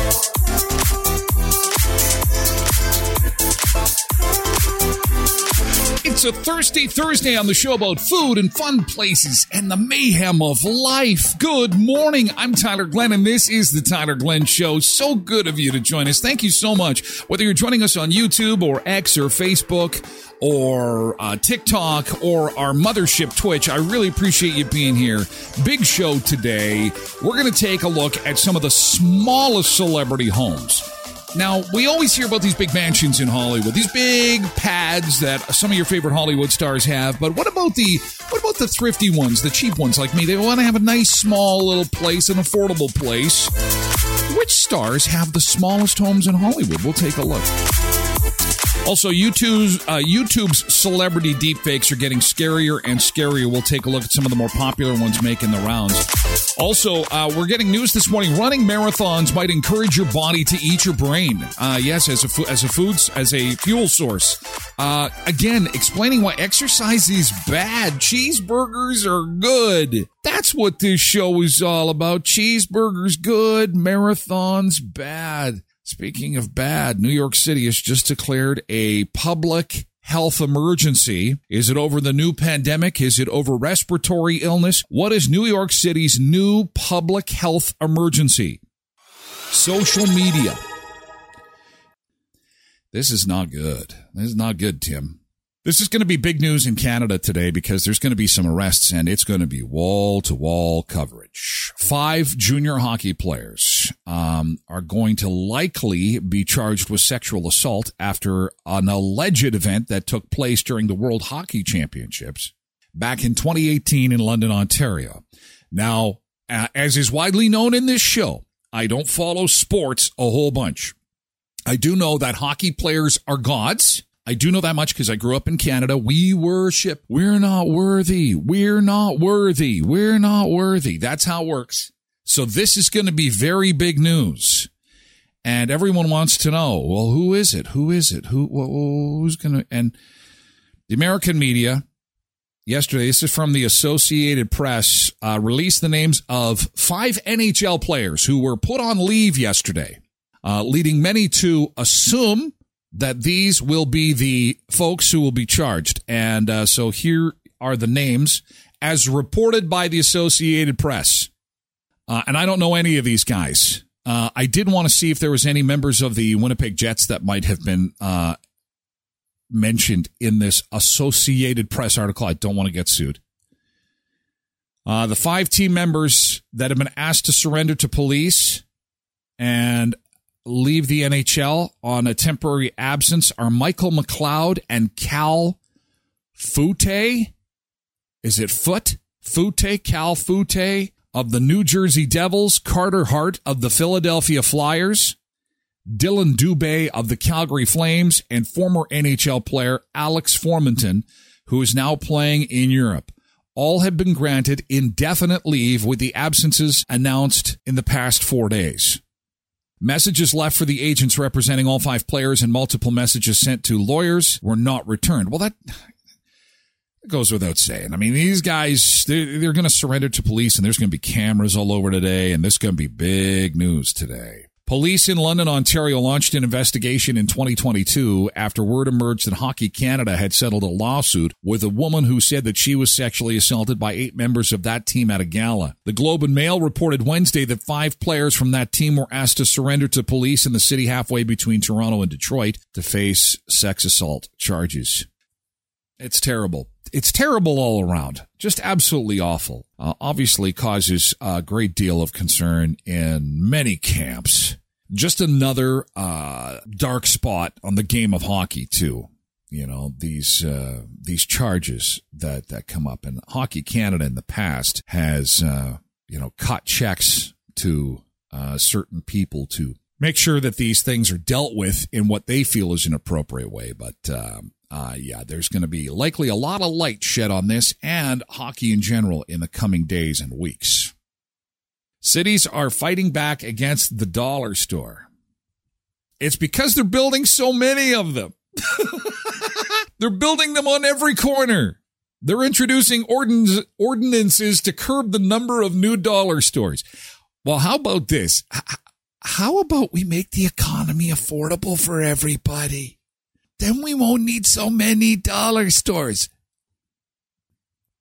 Thank you. It's a Thirsty Thursday on the show about food and fun places and the mayhem of life. Good morning. I'm Tyler Glenn, and this is the Tyler Glenn Show. So good of you to join us. Thank you so much. Whether you're joining us on YouTube or X or Facebook or uh, TikTok or our mothership Twitch, I really appreciate you being here. Big show today. We're going to take a look at some of the smallest celebrity homes. Now, we always hear about these big mansions in Hollywood, these big pads that some of your favorite Hollywood stars have. But what about the what about the thrifty ones, the cheap ones like me? They want to have a nice small little place, an affordable place. Which stars have the smallest homes in Hollywood? We'll take a look. Also, YouTube's uh, YouTube's celebrity deepfakes are getting scarier and scarier. We'll take a look at some of the more popular ones making the rounds. Also, uh, we're getting news this morning. Running marathons might encourage your body to eat your brain. Uh, yes, as a fu- as a foods as a fuel source. Uh, again, explaining why exercise is bad. Cheeseburgers are good. That's what this show is all about. Cheeseburgers good, marathons bad. Speaking of bad, New York City has just declared a public health emergency. Is it over the new pandemic? Is it over respiratory illness? What is New York City's new public health emergency? Social media. This is not good. This is not good, Tim. This is going to be big news in Canada today because there's going to be some arrests and it's going to be wall to wall coverage. Five junior hockey players um, are going to likely be charged with sexual assault after an alleged event that took place during the World Hockey Championships back in 2018 in London, Ontario. Now, as is widely known in this show, I don't follow sports a whole bunch. I do know that hockey players are gods. I do know that much because I grew up in Canada. We worship. We're not worthy. We're not worthy. We're not worthy. That's how it works. So this is going to be very big news. And everyone wants to know, well, who is it? Who is it? Who, who's going to, and the American media yesterday, this is from the Associated Press, uh, released the names of five NHL players who were put on leave yesterday, uh, leading many to assume that these will be the folks who will be charged. And uh, so here are the names as reported by the Associated Press. Uh, and I don't know any of these guys. Uh, I did want to see if there was any members of the Winnipeg Jets that might have been uh, mentioned in this Associated Press article. I don't want to get sued. Uh, the five team members that have been asked to surrender to police and leave the NHL on a temporary absence are Michael McLeod and Cal Fute. Is it Foot? Fute, Cal Fute of the New Jersey Devils, Carter Hart of the Philadelphia Flyers, Dillon Dubé of the Calgary Flames, and former NHL player Alex Formenton, who is now playing in Europe. All have been granted indefinite leave with the absences announced in the past four days. Messages left for the agents representing all five players and multiple messages sent to lawyers were not returned. Well, that goes without saying. I mean, these guys, they're, going to surrender to police and there's going to be cameras all over today and this is going to be big news today. Police in London, Ontario launched an investigation in 2022 after word emerged that Hockey Canada had settled a lawsuit with a woman who said that she was sexually assaulted by eight members of that team at a gala. The Globe and Mail reported Wednesday that five players from that team were asked to surrender to police in the city halfway between Toronto and Detroit to face sex assault charges. It's terrible. It's terrible all around. Just absolutely awful. Uh, obviously causes a great deal of concern in many camps just another uh, dark spot on the game of hockey too. you know these uh, these charges that that come up and hockey canada in the past has uh, you know cut checks to uh, certain people to make sure that these things are dealt with in what they feel is an appropriate way but um, uh, yeah, there's going to be likely a lot of light shed on this and hockey in general in the coming days and weeks. Cities are fighting back against the dollar store. It's because they're building so many of them. they're building them on every corner. They're introducing ordinances to curb the number of new dollar stores. Well, how about this? How about we make the economy affordable for everybody? Then we won't need so many dollar stores.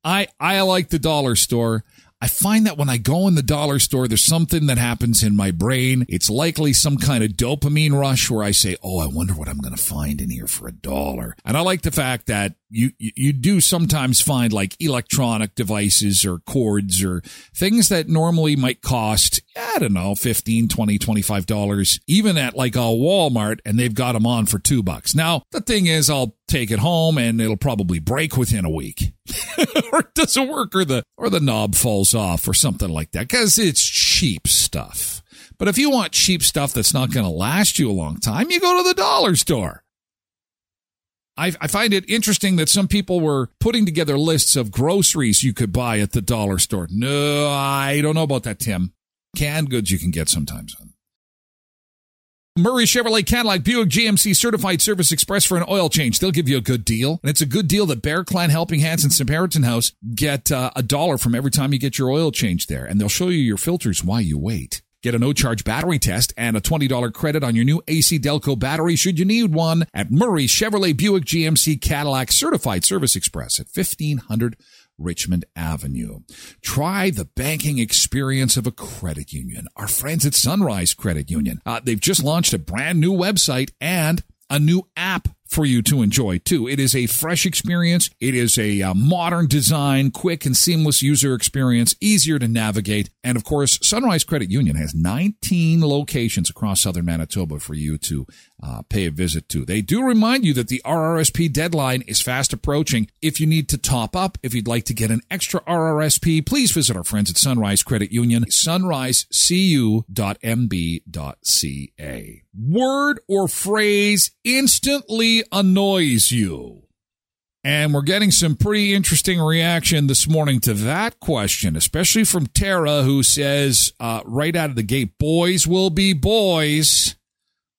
I I like the dollar store. I find that when I go in the dollar store, there's something that happens in my brain. It's likely some kind of dopamine rush where I say, Oh, I wonder what I'm going to find in here for a dollar. And I like the fact that you, you do sometimes find like electronic devices or cords or things that normally might cost, I don't know, 15, 20, 25 dollars, even at like a Walmart and they've got them on for two bucks. Now, the thing is, I'll take it home and it'll probably break within a week or it doesn't work or the, or the knob falls off or something like that because it's cheap stuff. But if you want cheap stuff that's not going to last you a long time, you go to the dollar store. I, I find it interesting that some people were putting together lists of groceries you could buy at the dollar store. No, I don't know about that, Tim. Canned goods you can get sometimes. Murray Chevrolet Cadillac Buick GMC Certified Service Express for an oil change. They'll give you a good deal. And it's a good deal that Bear Clan Helping Hands and Samaritan House get uh, a dollar from every time you get your oil change there. And they'll show you your filters while you wait. Get a no charge battery test and a $20 credit on your new AC Delco battery should you need one at Murray Chevrolet Buick GMC Cadillac Certified Service Express at 1500 Richmond Avenue. Try the banking experience of a credit union. Our friends at Sunrise Credit Union. Uh, they've just launched a brand new website and a new app for you to enjoy too. It is a fresh experience. It is a uh, modern design, quick and seamless user experience, easier to navigate. And of course, Sunrise Credit Union has 19 locations across southern Manitoba for you to uh, pay a visit to. They do remind you that the RRSP deadline is fast approaching. If you need to top up, if you'd like to get an extra RRSP, please visit our friends at Sunrise Credit Union, sunrisecu.mb.ca. Word or phrase instantly annoys you. And we're getting some pretty interesting reaction this morning to that question, especially from Tara, who says uh, right out of the gate, boys will be boys.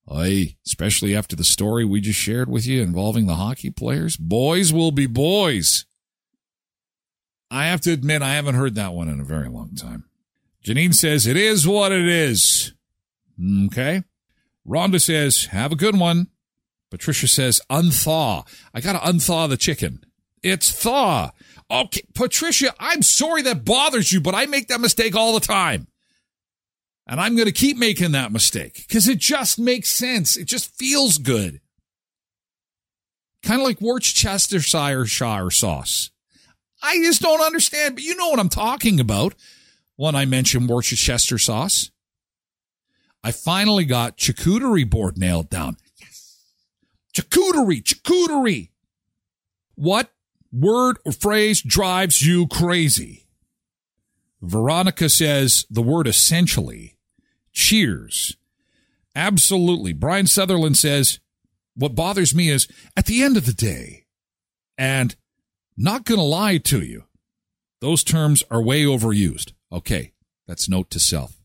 Aye, especially after the story we just shared with you involving the hockey players. Boys will be boys. I have to admit, I haven't heard that one in a very long time. Janine says, it is what it is. Okay. Rhonda says, have a good one. Patricia says, unthaw. I got to unthaw the chicken. It's thaw. Okay. Patricia, I'm sorry that bothers you, but I make that mistake all the time. And I'm going to keep making that mistake because it just makes sense. It just feels good. Kind of like Worcestershire sauce. I just don't understand, but you know what I'm talking about when I mention Worcestershire sauce. I finally got charcuterie board nailed down. Yes. Charcuterie, charcuterie. What word or phrase drives you crazy? Veronica says the word essentially. Cheers. Absolutely. Brian Sutherland says, what bothers me is at the end of the day, and not going to lie to you, those terms are way overused. Okay. That's note to self.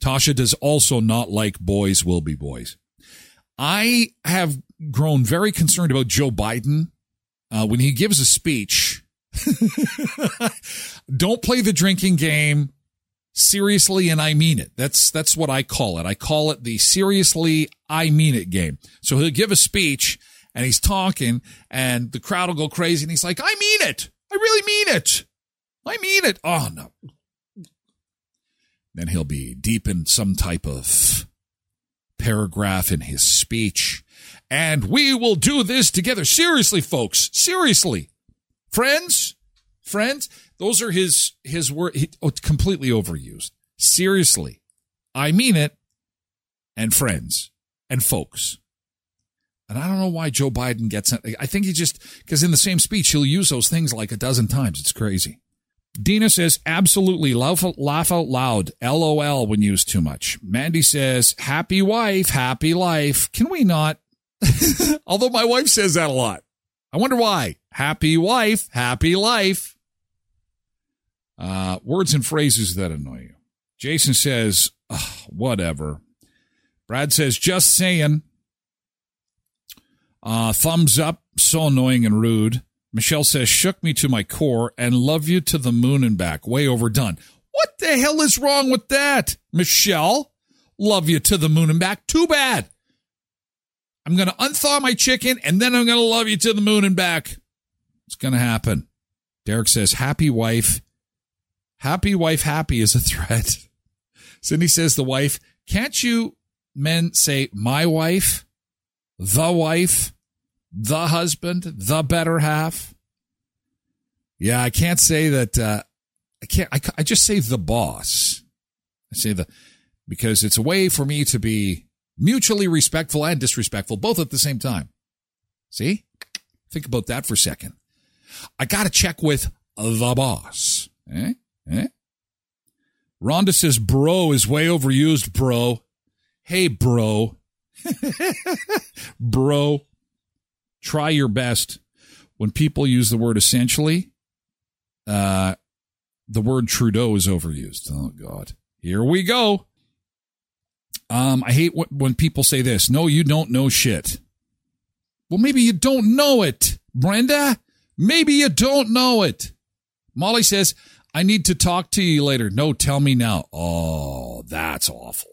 Tasha does also not like boys will be boys. I have grown very concerned about Joe Biden uh, when he gives a speech. don't play the drinking game seriously and I mean it. That's that's what I call it. I call it the seriously I mean it game. So he'll give a speech and he's talking and the crowd will go crazy and he's like, "I mean it. I really mean it. I mean it." Oh no. Then he'll be deep in some type of paragraph in his speech. And we will do this together. Seriously, folks. Seriously. Friends, friends, those are his, his word. He, oh, completely overused. Seriously. I mean it. And friends and folks. And I don't know why Joe Biden gets it. I think he just, because in the same speech, he'll use those things like a dozen times. It's crazy. Dina says, absolutely, laugh, laugh out loud. LOL when used too much. Mandy says, happy wife, happy life. Can we not? Although my wife says that a lot. I wonder why. Happy wife, happy life. Uh, words and phrases that annoy you. Jason says, whatever. Brad says, just saying. Uh, thumbs up. So annoying and rude. Michelle says, shook me to my core and love you to the moon and back. Way overdone. What the hell is wrong with that? Michelle, love you to the moon and back. Too bad. I'm going to unthaw my chicken and then I'm going to love you to the moon and back. It's going to happen. Derek says, happy wife. Happy wife, happy is a threat. Cindy says, the wife, can't you men say my wife, the wife, the husband, the better half? Yeah, I can't say that. Uh, I can't. I, I just say the boss. I say the because it's a way for me to be mutually respectful and disrespectful, both at the same time. See? Think about that for a second. I got to check with the boss. Eh? Eh? Rhonda says, bro is way overused, bro. Hey, bro. bro, try your best. When people use the word essentially, uh, the word Trudeau is overused. Oh, God. Here we go. Um, I hate when people say this. No, you don't know shit. Well, maybe you don't know it, Brenda. Maybe you don't know it. Molly says, I need to talk to you later. No, tell me now. Oh, that's awful.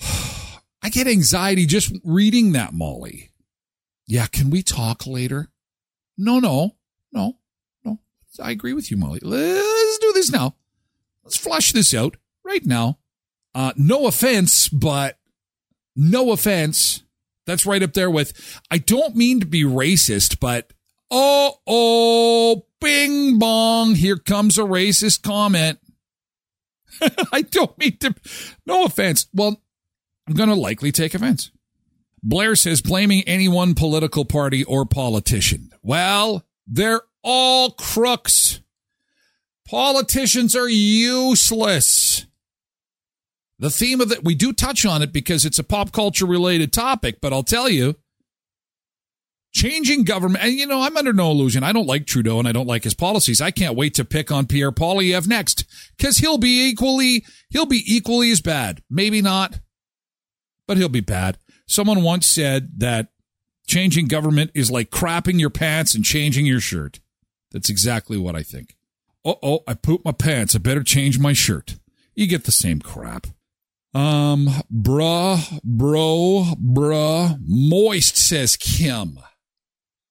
I get anxiety just reading that, Molly. Yeah, can we talk later? No, no, no, no. I agree with you, Molly. Let's do this now. Let's flush this out right now. Uh, no offense, but no offense. That's right up there with, I don't mean to be racist, but oh, oh, bing bong. Here comes a racist comment. I don't mean to, no offense. Well, I'm going to likely take offense. Blair says blaming any one political party or politician. Well, they're all crooks. Politicians are useless. The theme of that, we do touch on it because it's a pop culture related topic, but I'll tell you, changing government, and you know, I'm under no illusion. I don't like Trudeau and I don't like his policies. I can't wait to pick on Pierre Poilievre next because he'll be equally, he'll be equally as bad. Maybe not, but he'll be bad. Someone once said that changing government is like crapping your pants and changing your shirt. That's exactly what I think. Oh, oh, I pooped my pants. I better change my shirt. You get the same crap. Um, bruh, bro, bruh, moist, says Kim.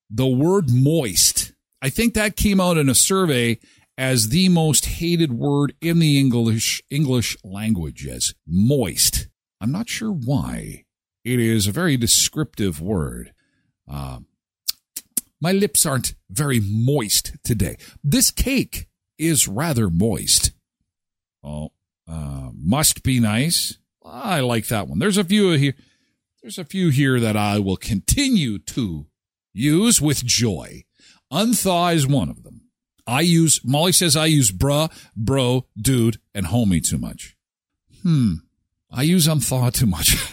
The word moist. I think that came out in a survey as the most hated word in the English, English language as moist. I'm not sure why. It is a very descriptive word. Uh, my lips aren't very moist today. This cake is rather moist. Oh, uh, must be nice. I like that one. There's a few here. There's a few here that I will continue to use with joy. Unthaw is one of them. I use, Molly says I use bruh, bro, dude, and homie too much. Hmm. I use unthaw too much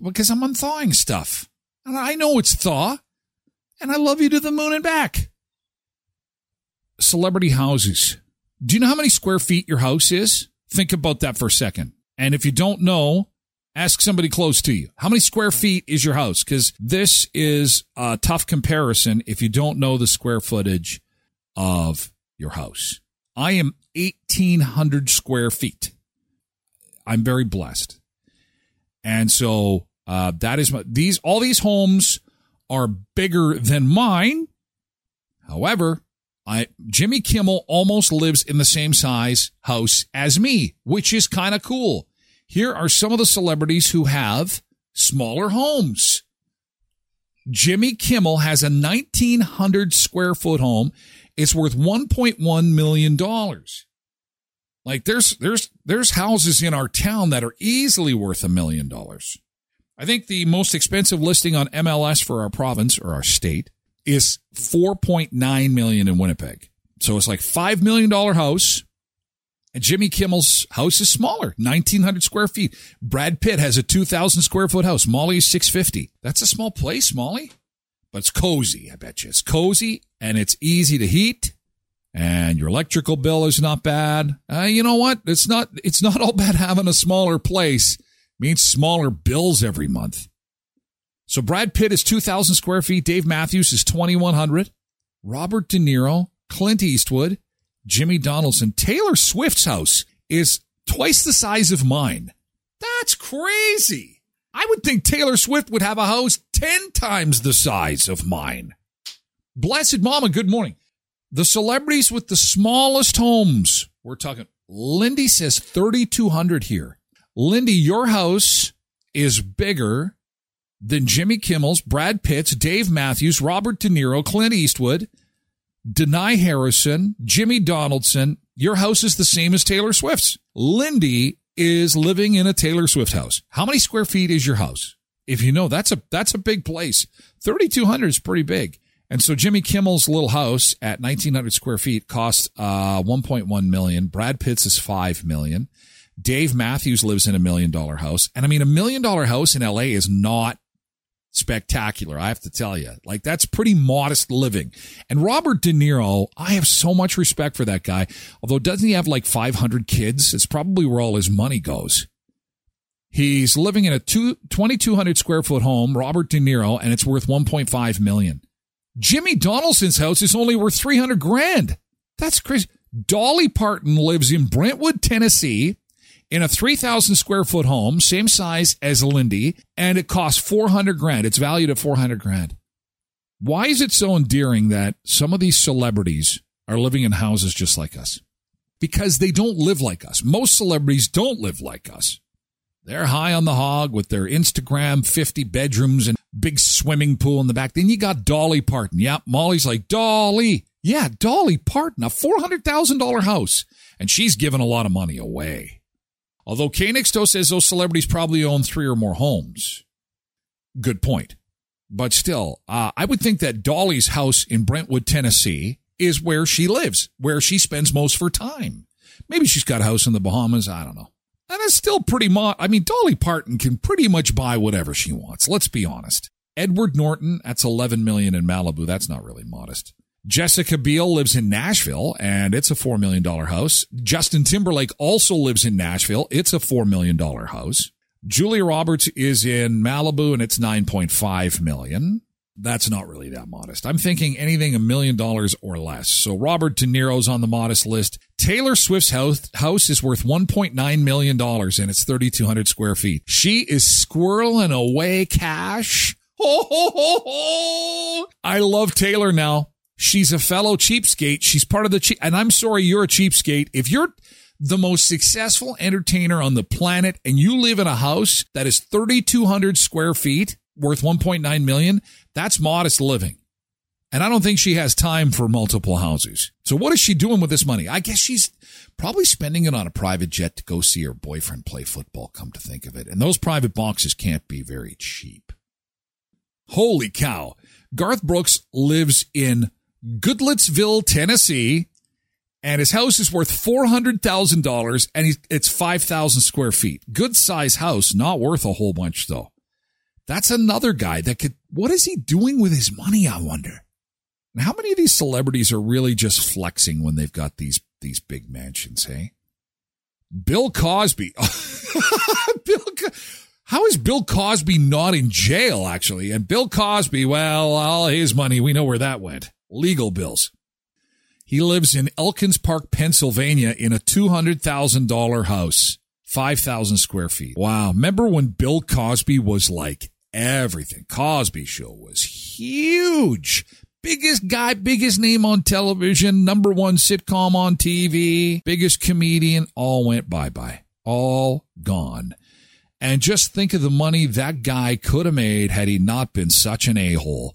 because I'm unthawing stuff. And I know it's thaw. And I love you to the moon and back. Celebrity houses. Do you know how many square feet your house is? Think about that for a second. And if you don't know, ask somebody close to you. How many square feet is your house? Because this is a tough comparison if you don't know the square footage of your house. I am 1,800 square feet. I'm very blessed. And so uh, that is my, these, all these homes are bigger than mine. However, I Jimmy Kimmel almost lives in the same size house as me, which is kind of cool. Here are some of the celebrities who have smaller homes. Jimmy Kimmel has a 1900 square foot home. It's worth 1.1 million dollars. Like there's there's there's houses in our town that are easily worth a million dollars. I think the most expensive listing on MLS for our province or our state is 4.9 million in Winnipeg. So it's like $5 million house. And Jimmy Kimmel's house is smaller, 1900 square feet. Brad Pitt has a 2000 square foot house. Molly's 650. That's a small place, Molly, but it's cozy. I bet you it's cozy and it's easy to heat and your electrical bill is not bad. Uh, you know what? It's not, it's not all bad having a smaller place. It means smaller bills every month. So Brad Pitt is 2,000 square feet. Dave Matthews is 2,100. Robert De Niro, Clint Eastwood, Jimmy Donaldson. Taylor Swift's house is twice the size of mine. That's crazy. I would think Taylor Swift would have a house 10 times the size of mine. Blessed Mama, good morning. The celebrities with the smallest homes. We're talking. Lindy says 3,200 here. Lindy, your house is bigger than Jimmy Kimmel's, Brad Pitt's, Dave Matthews, Robert De Niro, Clint Eastwood, Denai Harrison, Jimmy Donaldson. Your house is the same as Taylor Swift's. Lindy is living in a Taylor Swift house. How many square feet is your house? If you know, that's a that's a big place. 3200 is pretty big. And so Jimmy Kimmel's little house at 1900 square feet costs uh, 1.1 million. Brad Pitt's is 5 million. Dave Matthews lives in a million dollar house. And I mean, a million dollar house in LA is not spectacular. I have to tell you, like that's pretty modest living. And Robert De Niro, I have so much respect for that guy. Although doesn't he have like 500 kids? It's probably where all his money goes. He's living in a two, 2200 square foot home, Robert De Niro, and it's worth 1.5 million. Jimmy Donaldson's house is only worth 300 grand. That's crazy. Dolly Parton lives in Brentwood, Tennessee in a 3,000 square foot home, same size as Lindy, and it costs 400 grand. It's valued at 400 grand. Why is it so endearing that some of these celebrities are living in houses just like us? Because they don't live like us. Most celebrities don't live like us. They're high on the hog with their Instagram 50 bedrooms and big swimming pool in the back. Then you got Dolly Parton. Yeah, Molly's like, Dolly. Yeah, Dolly Parton, a $400,000 house. And she's given a lot of money away. Although K says those celebrities probably own three or more homes. Good point. But still, uh, I would think that Dolly's house in Brentwood, Tennessee is where she lives, where she spends most of her time. Maybe she's got a house in the Bahamas. I don't know. And it's still pretty mo- I mean, Dolly Parton can pretty much buy whatever she wants. Let's be honest. Edward Norton, that's 11 million in Malibu. That's not really modest. Jessica Biel lives in Nashville and it's a $4 million house. Justin Timberlake also lives in Nashville. It's a $4 million house. Julia Roberts is in Malibu and it's 9.5 million that's not really that modest. I'm thinking anything a million dollars or less. So Robert De Niro's on the modest list. Taylor Swift's house, house is worth $1.9 million and it's 3,200 square feet. She is squirreling away cash. Ho, ho, ho, ho. I love Taylor now. She's a fellow cheapskate. She's part of the cheap, and I'm sorry you're a cheapskate. If you're the most successful entertainer on the planet and you live in a house that is 3,200 square feet, worth 1.9 million, that's modest living. And I don't think she has time for multiple houses. So what is she doing with this money? I guess she's probably spending it on a private jet to go see her boyfriend play football, come to think of it. And those private boxes can't be very cheap. Holy cow. Garth Brooks lives in Goodlettsville, Tennessee, and his house is worth $400,000 and it's 5,000 square feet. Good size house, not worth a whole bunch though. That's another guy that could, what is he doing with his money? I wonder. And how many of these celebrities are really just flexing when they've got these, these big mansions, hey? Bill Cosby. Bill, how is Bill Cosby not in jail, actually? And Bill Cosby, well, all his money, we know where that went. Legal bills. He lives in Elkins Park, Pennsylvania in a $200,000 house, 5,000 square feet. Wow. Remember when Bill Cosby was like everything. Cosby Show was huge. Biggest guy, biggest name on television, number one sitcom on TV, biggest comedian, all went bye bye. All gone. And just think of the money that guy could have made had he not been such an a hole.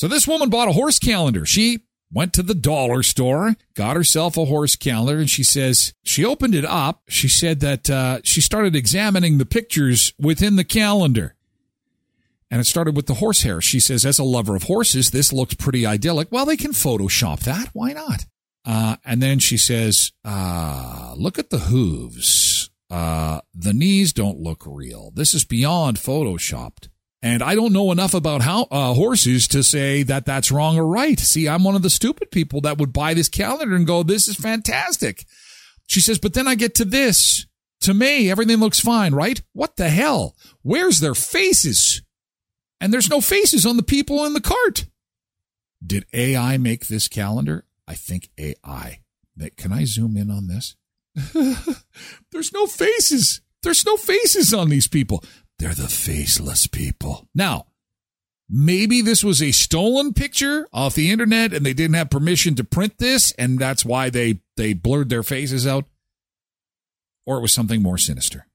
So this woman bought a horse calendar. She went to the dollar store, got herself a horse calendar, and she says she opened it up. She said that uh, she started examining the pictures within the calendar. And it started with the horsehair. She says, as a lover of horses, this looks pretty idyllic. Well, they can Photoshop that. Why not? Uh, and then she says, uh, look at the hooves. Uh, the knees don't look real. This is beyond photoshopped. And I don't know enough about how uh, horses to say that that's wrong or right. See, I'm one of the stupid people that would buy this calendar and go, "This is fantastic." She says, "But then I get to this. To me, everything looks fine, right? What the hell? Where's their faces? And there's no faces on the people in the cart." Did AI make this calendar? I think AI. Can I zoom in on this? there's no faces. There's no faces on these people. They're the faceless people. Now, maybe this was a stolen picture off the internet and they didn't have permission to print this and that's why they they blurred their faces out or it was something more sinister.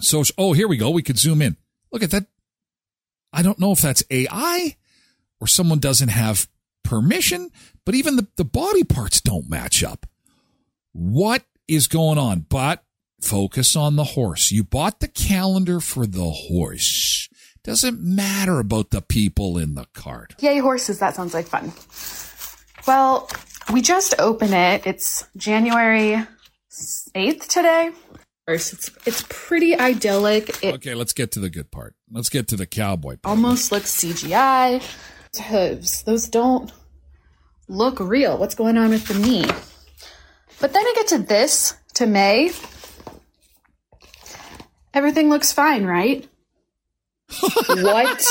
So oh, here we go. We could zoom in. Look at that. I don't know if that's AI or someone doesn't have permission, but even the, the body parts don't match up. What is going on? But Focus on the horse. You bought the calendar for the horse. Doesn't matter about the people in the cart. Yay, horses. That sounds like fun. Well, we just open it. It's January 8th today. It's, it's pretty idyllic. It okay, let's get to the good part. Let's get to the cowboy part. Almost looks CGI. Hooves. Those don't look real. What's going on with the knee? But then I get to this, to May, Everything looks fine, right? what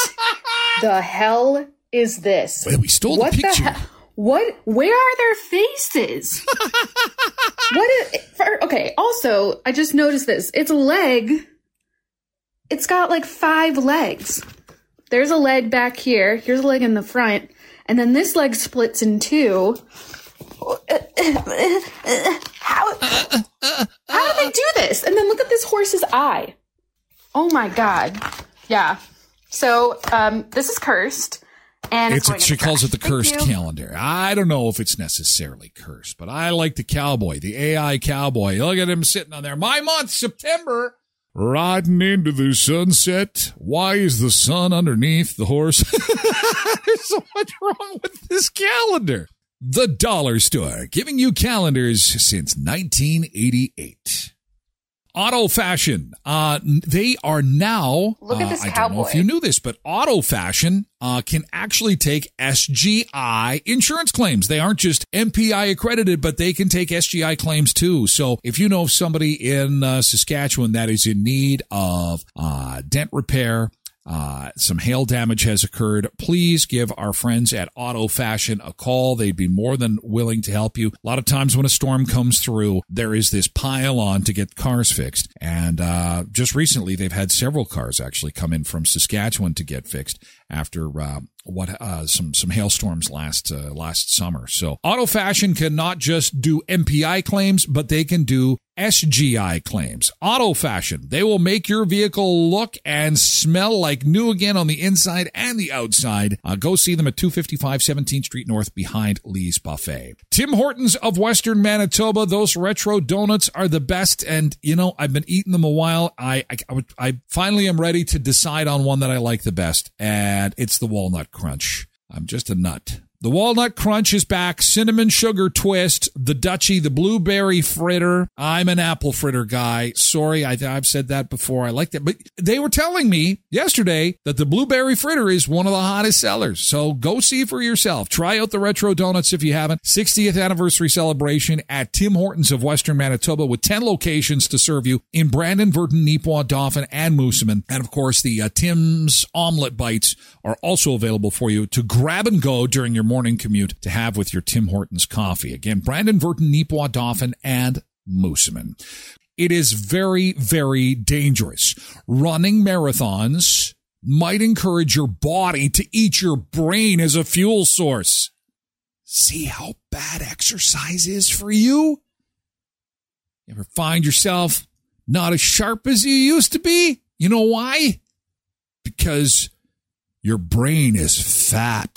the hell is this? Well, we stole what the picture. The what? Where are their faces? what is? For, okay. Also, I just noticed this. It's a leg. It's got like five legs. There's a leg back here. Here's a leg in the front, and then this leg splits in two. How? How did they do this? And then look at this horse's eye. Oh my god. Yeah. So um, this is cursed. And it's, it's she calls it the cursed calendar. I don't know if it's necessarily cursed, but I like the cowboy, the AI cowboy. Look at him sitting on there. My month, September. Riding into the sunset. Why is the sun underneath the horse? There's so much wrong with this calendar. The Dollar Store, giving you calendars since 1988. Auto Fashion, uh, they are now. Look at uh, this I cowboy. don't know if you knew this, but Auto Fashion uh, can actually take SGI insurance claims. They aren't just MPI accredited, but they can take SGI claims too. So if you know somebody in uh, Saskatchewan that is in need of uh, dent repair, uh, some hail damage has occurred. Please give our friends at Auto Fashion a call. They'd be more than willing to help you. A lot of times when a storm comes through, there is this pile on to get cars fixed. And uh, just recently, they've had several cars actually come in from Saskatchewan to get fixed after uh, what uh, some some hailstorms last uh, last summer. So Auto Fashion can not just do MPI claims, but they can do SGI claims. Auto Fashion. They will make your vehicle look and smell like new again on the inside and the outside. Uh, go see them at 255 17th Street North behind Lee's Buffet. Tim Hortons of Western Manitoba. Those retro donuts are the best. And, you know, I've been eating them a while. I, I, I finally am ready to decide on one that I like the best. And it's the Walnut Crunch. I'm just a nut. The walnut crunch is back. Cinnamon sugar twist, the Dutchie, the blueberry fritter. I'm an apple fritter guy. Sorry, I, have said that before. I like that. But they were telling me yesterday that the blueberry fritter is one of the hottest sellers. So go see for yourself. Try out the retro donuts if you haven't. 60th anniversary celebration at Tim Hortons of Western Manitoba with 10 locations to serve you in Brandon, Virden, Neepawa, Dauphin, and Moosomin. And of course, the uh, Tim's omelet bites are also available for you to grab and go during your morning commute to have with your Tim Hortons coffee. Again, Brandon Virden, Neepawa, Dauphin, and Moosomin. It is very, very dangerous. Running marathons might encourage your body to eat your brain as a fuel source. See how bad exercise is for you? You ever find yourself not as sharp as you used to be? You know why? Because your brain is fat.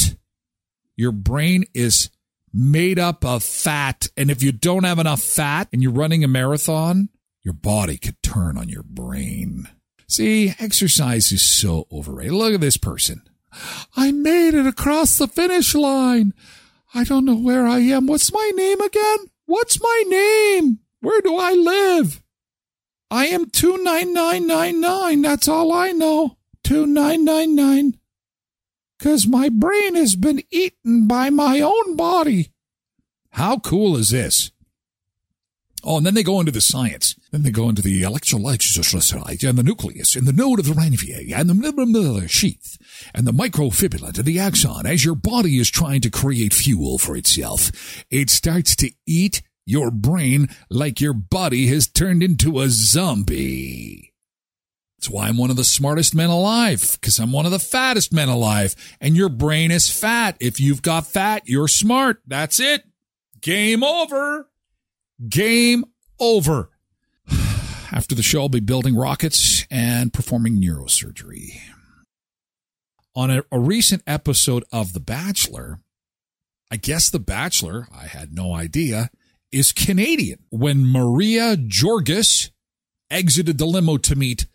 Your brain is made up of fat. And if you don't have enough fat and you're running a marathon, your body could turn on your brain. See, exercise is so overrated. Look at this person. I made it across the finish line. I don't know where I am. What's my name again? What's my name? Where do I live? I am 29999. That's all I know. 2999 because my brain has been eaten by my own body. How cool is this? Oh, and then they go into the science. Then they go into the electrolytes and the nucleus and the node of the Ranvier and the sheath and the microfibula and the axon as your body is trying to create fuel for itself. It starts to eat your brain like your body has turned into a zombie. That's why I'm one of the smartest men alive, because I'm one of the fattest men alive. And your brain is fat. If you've got fat, you're smart. That's it. Game over. Game over. After the show, I'll be building rockets and performing neurosurgery. On a, a recent episode of The Bachelor, I guess The Bachelor, I had no idea, is Canadian. When Maria Georgas exited the limo to meet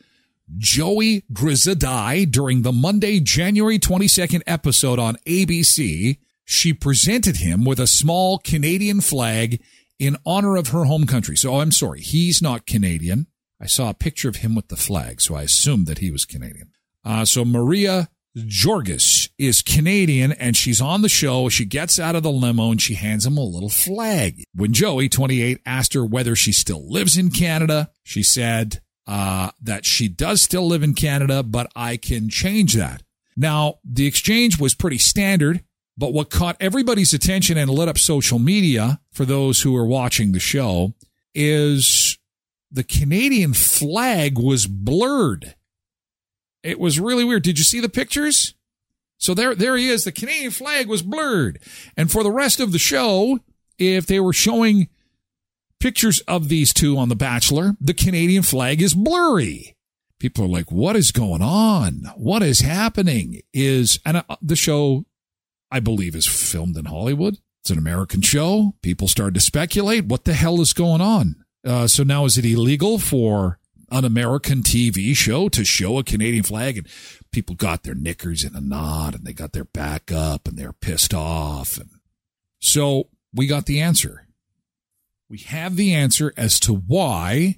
Joey Graziadei during the Monday, January 22nd episode on ABC. She presented him with a small Canadian flag in honor of her home country. So I'm sorry, he's not Canadian. I saw a picture of him with the flag, so I assumed that he was Canadian. Uh, so Maria Georgas is Canadian and she's on the show. She gets out of the limo and she hands him a little flag. When Joey, 28, asked her whether she still lives in Canada, she said, uh, that she does still live in Canada, but I can change that. Now, the exchange was pretty standard, but what caught everybody's attention and lit up social media for those who are watching the show is the Canadian flag was blurred. It was really weird. Did you see the pictures? So there, there he is. The Canadian flag was blurred. And for the rest of the show, if they were showing pictures of these two on The Bachelor, the Canadian flag is blurry. People are like, what is going on? What is happening? Is, and uh, the show, I believe, is filmed in Hollywood. It's an American show. People started to speculate, what the hell is going on? Uh, so now is it illegal for an American TV show to show a Canadian flag? And people got their knickers in a knot and they got their back up and they're pissed off. And so we got the answer we have the answer as to why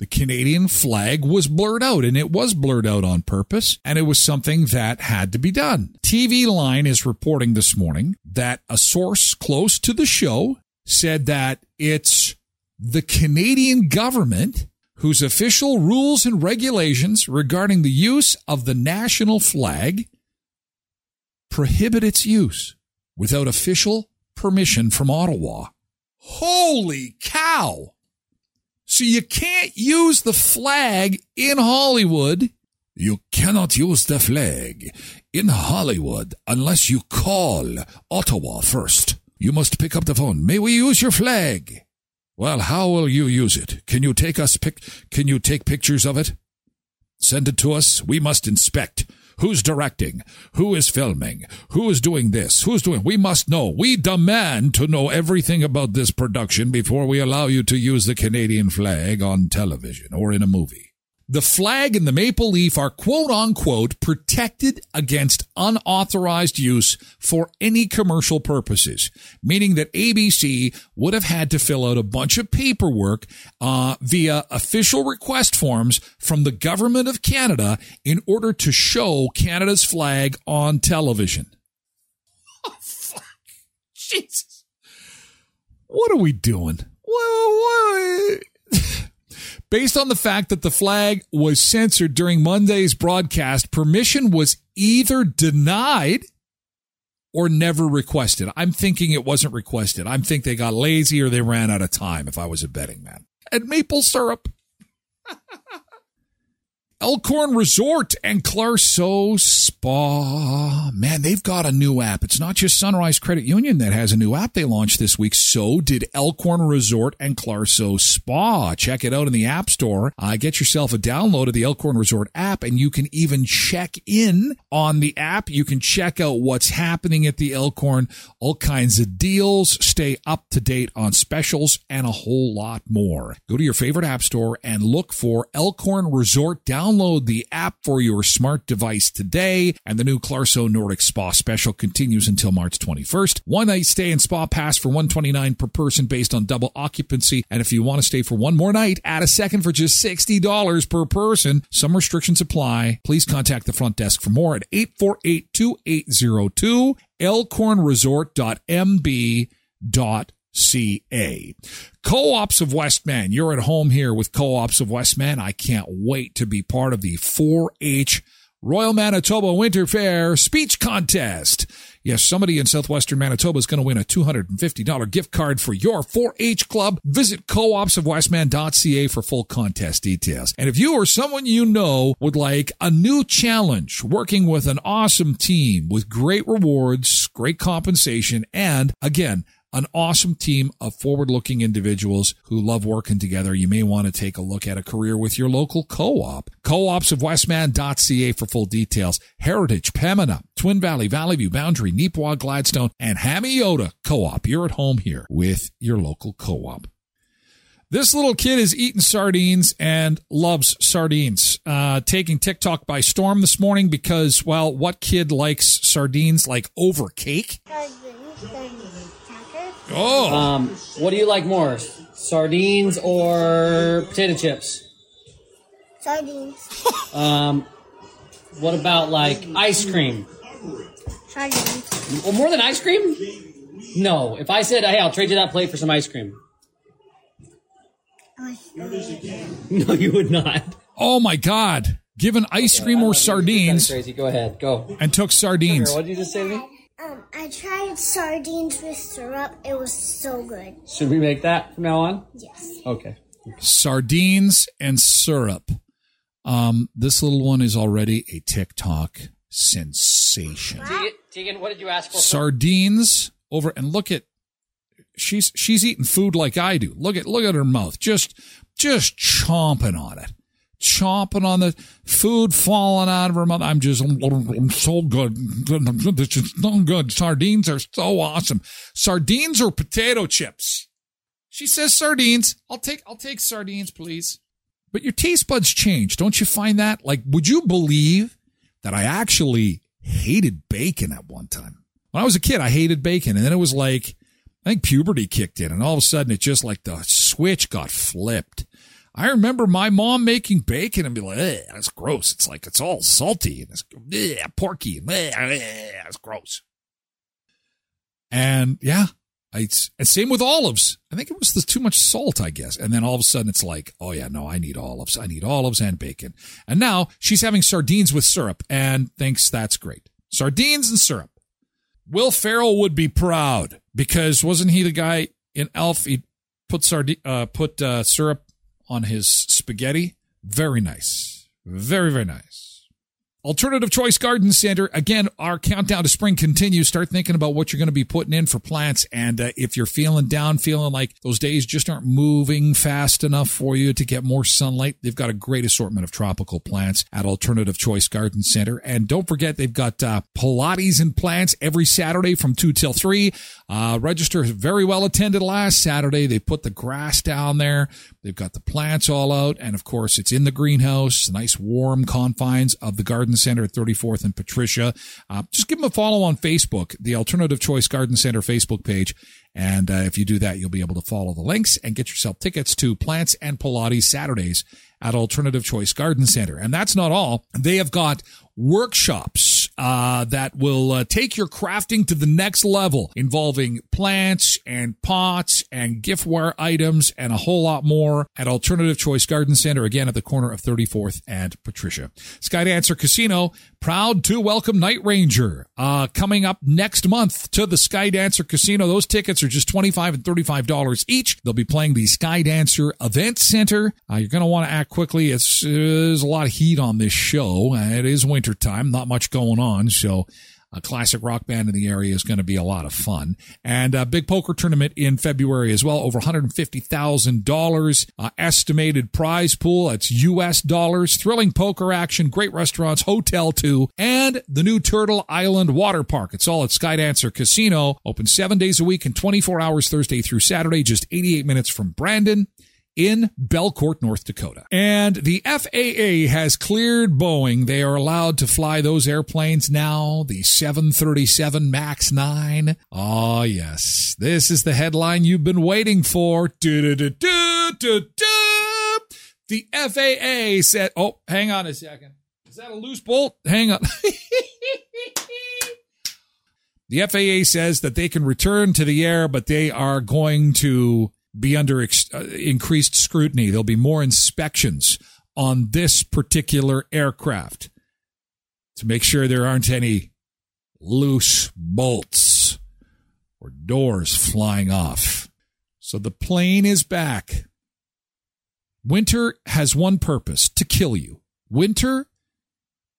the Canadian flag was blurred out, and it was blurred out on purpose, and it was something that had to be done. TVLine is reporting this morning that a source close to the show said that it's the Canadian government whose official rules and regulations regarding the use of the national flag prohibit its use without official permission from Ottawa. Holy cow. So you can't use the flag in Hollywood. You cannot use the flag in Hollywood unless you call Ottawa first. You must pick up the phone. May we use your flag? Well, how will you use it? Can you take us pic- can you take pictures of it? Send it to us. We must inspect. Who's directing? Who is filming? Who is doing this? Who's doing? We must know. We demand to know everything about this production before we allow you to use the Canadian flag on television or in a movie. The flag and the maple leaf are quote unquote protected against unauthorized use for any commercial purposes, meaning that ABC would have had to fill out a bunch of paperwork uh, via official request forms from the government of Canada in order to show Canada's flag on television. Oh, fuck. Jesus. What are we doing? What, what? Based on the fact that the flag was censored during Monday's broadcast, permission was either denied or never requested. I'm thinking it wasn't requested. I'm think they got lazy or they ran out of time if I was a betting man. And maple syrup. Elkhorn Resort and Clarso Spa. Man, they've got a new app. It's not just Sunrise Credit Union that has a new app they launched this week. So did Elkhorn Resort and Clarso Spa. Check it out in the App Store. Uh, get yourself a download of the Elkhorn Resort app and you can even check in on the app. You can check out what's happening at the Elkhorn, all kinds of deals, stay up to date on specials and a whole lot more. Go to your favorite app store and look for Elkhorn Resort download Download the app for your smart device today. And the new Clarso Nordic Spa special continues until March 21st. One night stay and spa pass for 129 per person based on double occupancy. And if you want to stay for one more night, add a second for just $60 per person. Some restrictions apply. Please contact the front desk for more at 848-2802 elkhornresort.mb.ca. CA. Co-ops of Westman. You're at home here with Co-ops of Westman. I can't wait to be part of the 4-H Royal Manitoba Winter Fair speech contest. Yes, somebody in southwestern Manitoba is going to win a $250 gift card for your 4-H club. Visit coopsofwestman.ca for full contest details. And if you or someone you know would like a new challenge, working with an awesome team with great rewards, great compensation, and again, an awesome team of forward looking individuals who love working together. You may want to take a look at a career with your local co-op. Co-ops of Westman.ca for full details. Heritage, Pembina, Twin Valley, Valley View, Boundary, Neepawa, Gladstone, and Hamiota Co-op. You're at home here with your local co-op. This little kid is eating sardines and loves sardines. Uh, taking TikTok by storm this morning because, well, what kid likes sardines like over cake? Oh. Um, what do you like more, sardines or potato chips? Sardines. Um, what about like ice cream? Sardines. Well, more than ice cream? No. If I said, "Hey, I'll trade you that plate for some ice cream," no, you would not. Oh my God. Given ice cream or sardines Crazy. Go ahead. Go. and took sardines. What did you just say to me? Um, I tried sardines with syrup. It was so good. Should we make that from now on? Yes. Okay. Sardines and syrup. Um, this little one is already a TikTok sensation. Tegan, Tegan, what did you ask for? Sardines over and look at she's she's eating food like I do. Look at look at her mouth. Just just chomping on it. Chomping on the food falling out of her mouth. I'm just I'm so good. This is so good. Sardines are so awesome. Sardines or potato chips? She says sardines. I'll take I'll take sardines, please. But your taste buds change, don't you find that? Like, would you believe that I actually hated bacon at one time? When I was a kid, I hated bacon, and then it was like I think puberty kicked in, and all of a sudden it just like the switch got flipped. I remember my mom making bacon and be like, "Eh, that's gross. It's like it's all salty and it's eh, porky and eh, it's gross. And yeah, I, and same with olives. I think it was the too much salt, I guess. And then all of a sudden it's like, oh yeah, no, I need olives. I need olives and bacon. And now she's having sardines with syrup and thinks that's great. Sardines and syrup. Will Ferrell would be proud because wasn't he the guy in Elf? He put sardine, uh, put uh, syrup on his spaghetti. Very nice. Very, very nice. Alternative Choice Garden Center. Again, our countdown to spring continues. Start thinking about what you're going to be putting in for plants. And uh, if you're feeling down, feeling like those days just aren't moving fast enough for you to get more sunlight, they've got a great assortment of tropical plants at Alternative Choice Garden Center. And don't forget, they've got uh, Pilates and plants every Saturday from 2 till 3. Uh, register very well attended last Saturday. They put the grass down there. They've got the plants all out. And of course, it's in the greenhouse, nice warm confines of the garden center at 34th and Patricia. Uh, just give them a follow on Facebook, the Alternative Choice Garden Center Facebook page. And uh, if you do that, you'll be able to follow the links and get yourself tickets to Plants and Pilates Saturdays at Alternative Choice Garden Center. And that's not all. They have got workshops uh, that will uh, take your crafting to the next level, involving plants and pots and giftware items and a whole lot more at Alternative Choice Garden Center, again at the corner of 34th and Patricia. Skydancer Casino, proud to welcome Night Ranger uh, coming up next month to the Skydancer Casino. Those tickets are just 25 and $35 each. They'll be playing the Skydancer Event Center. Uh, you're going to want to act quickly. It's, there's a lot of heat on this show. it is winter time, not much going on. So a classic rock band in the area is going to be a lot of fun. And a big poker tournament in February as well, over $150,000 uh, estimated prize pool. That's US dollars, thrilling poker action, great restaurants, hotel too, and the new Turtle Island Water Park. It's all at Skydancer Casino, open seven days a week and 24 hours Thursday through Saturday, just 88 minutes from Brandon in Belcourt, North Dakota. And the FAA has cleared Boeing. They are allowed to fly those airplanes now, the 737 MAX 9. Oh, yes. This is the headline you've been waiting for. The FAA said, oh, hang on a second. Is that a loose bolt? Hang on. the FAA says that they can return to the air, but they are going to be under ex- uh, increased scrutiny. There'll be more inspections on this particular aircraft to make sure there aren't any loose bolts or doors flying off. So the plane is back. Winter has one purpose to kill you. Winter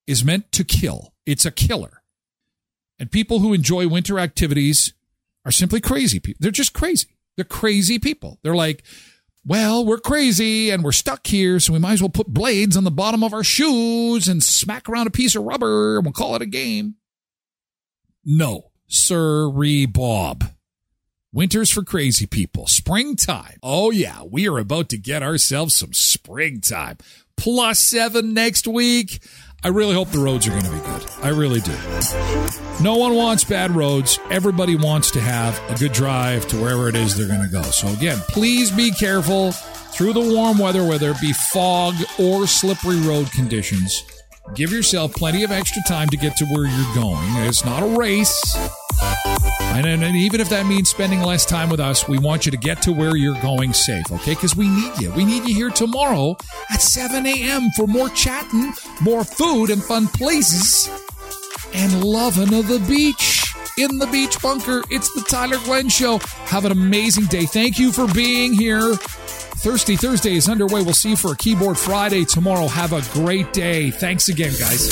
is meant to kill. It's a killer. And people who enjoy winter activities are simply crazy people. They're just crazy. They're crazy people. They're like, well, we're crazy and we're stuck here, so we might as well put blades on the bottom of our shoes and smack around a piece of rubber and we'll call it a game. No, sirree Bob. Winter's for crazy people. Springtime. Oh yeah, we are about to get ourselves some springtime. Plus seven next week. I really hope the roads are going to be good. I really do. No one wants bad roads. Everybody wants to have a good drive to wherever it is they're going to go. So, again, please be careful through the warm weather, whether it be fog or slippery road conditions. Give yourself plenty of extra time to get to where you're going. It's not a race. And, and, even if that means spending less time with us, we want you to get to where you're going safe, okay? Because we need you. We need you here tomorrow at 7 a.m. for more chatting, more food and fun places, and loving of the beach in the beach bunker. It's the Tyler Glen Show. Have an amazing day. Thank you for being here. Thirsty Thursday is underway. We'll see you for a Keyboard Friday tomorrow. Have a great day. Thanks again, guys.